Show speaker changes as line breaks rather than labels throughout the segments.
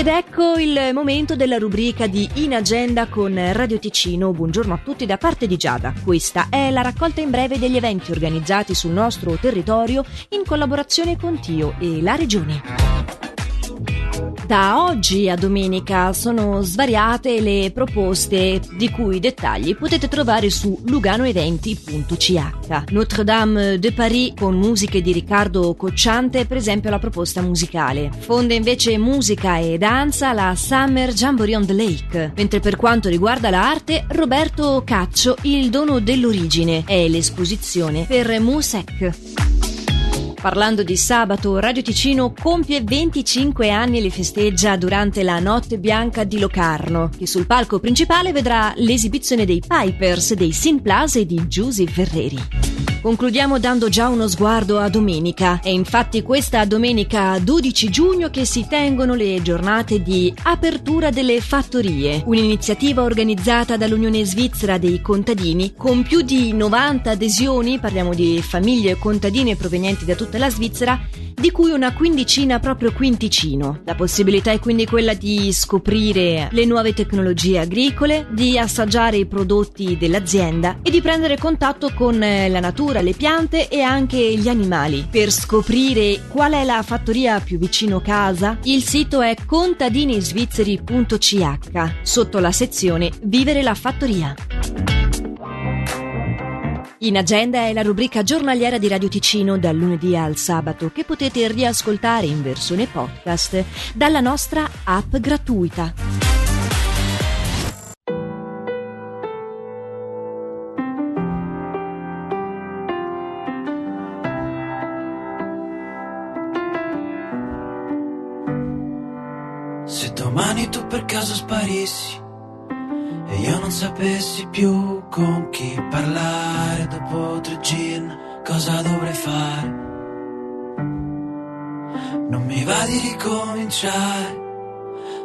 Ed ecco il momento della rubrica di In Agenda con Radio Ticino. Buongiorno a tutti da parte di Giada. Questa è la raccolta in breve degli eventi organizzati sul nostro territorio in collaborazione con Tio e la Regione. Da oggi a domenica sono svariate le proposte di cui i dettagli potete trovare su luganoeventi.ch. Notre Dame de Paris con musiche di Riccardo Cocciante per esempio la proposta musicale. Fonde invece musica e danza la Summer Jamboree on the Lake. Mentre per quanto riguarda l'arte, Roberto Caccio, Il dono dell'origine è l'esposizione per Musec. Parlando di sabato, Radio Ticino compie 25 anni e li festeggia durante la Notte Bianca di Locarno, che sul palco principale vedrà l'esibizione dei Pipers, dei Sin Plaza e di Giusy Ferreri. Concludiamo dando già uno sguardo a domenica. È infatti questa domenica 12 giugno che si tengono le giornate di apertura delle fattorie, un'iniziativa organizzata dall'Unione Svizzera dei Contadini con più di 90 adesioni, parliamo di famiglie contadine provenienti da tutta la Svizzera di cui una quindicina proprio quinticino. La possibilità è quindi quella di scoprire le nuove tecnologie agricole, di assaggiare i prodotti dell'azienda e di prendere contatto con eh, la natura, le piante e anche gli animali. Per scoprire qual è la fattoria più vicino casa, il sito è contadinisvizzeri.ch sotto la sezione Vivere la fattoria. In agenda è la rubrica giornaliera di Radio Ticino dal lunedì al sabato che potete riascoltare in versione podcast dalla nostra app gratuita.
Se domani tu per caso sparissi e io non sapessi più con chi parlare dopo tre gin, cosa dovrei fare? Non mi va di ricominciare,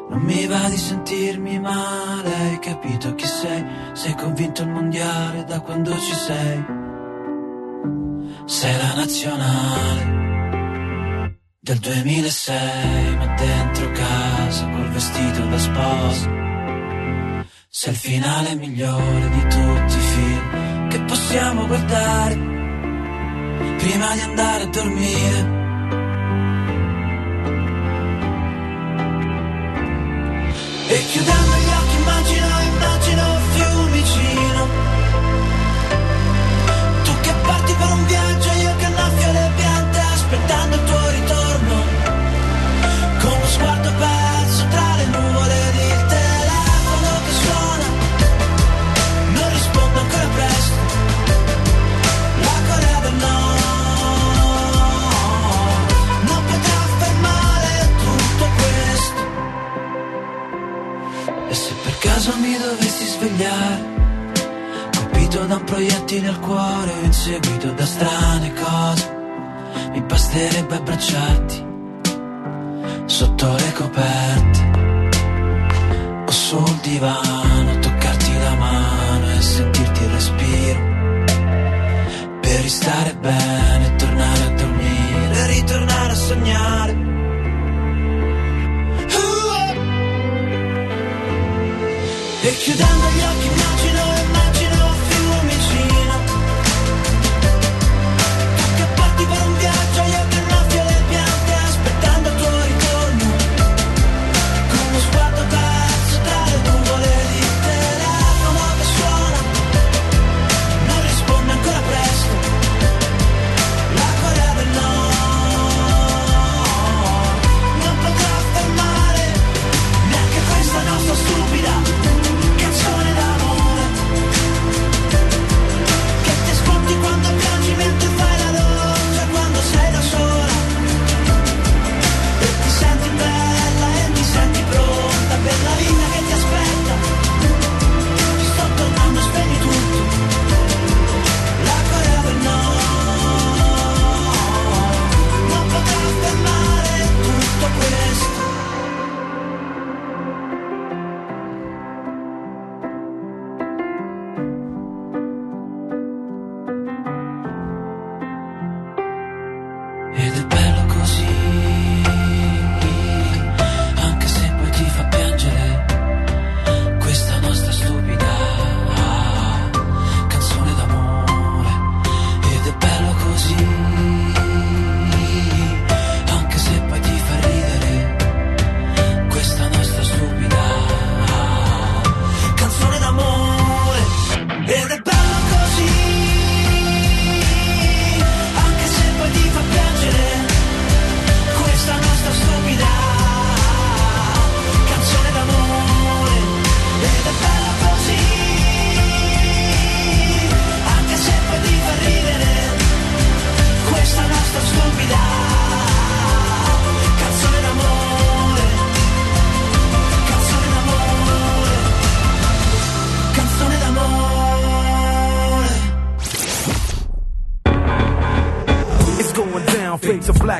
non mi va di sentirmi male, hai capito chi sei? Sei convinto il mondiale da quando ci sei? Sei la nazionale del 2006, ma dentro casa col vestito da sposa sei il finale migliore di tutti i film che possiamo guardare prima di andare a dormire. Caso mi dovessi svegliare, colpito da un proiettile al cuore inseguito da strane cose, mi basterebbe abbracciarti sotto le coperte. O sul divano, toccarti la mano e sentirti il respiro. Per ristare bene, tornare a dormire, ritornare a sognare should I?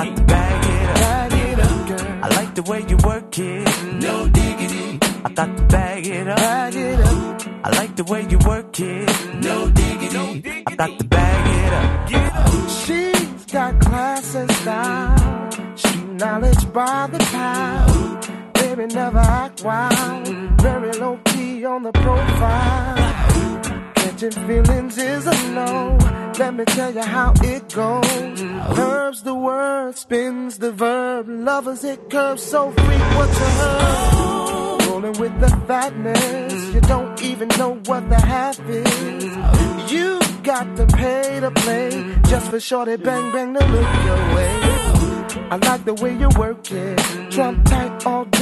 I got to bag it up.
bag it up, girl.
I like the way you work it. No diggity. I got to bag it up.
Bag it up,
I like the way you work it. No diggity. I got to bag it up.
She's got class and style, street knowledge by the pound. Baby never act wild, very low key on the profile. Catching feelings is a no. Let me tell you how it goes. Curves the word, spins the verb. Lovers it curves so free. What you heard? Rolling with the fatness. You don't even know what the half is. You got to pay to play just for shorty bang bang to look your way. I like the way you work it. Trump tight all day.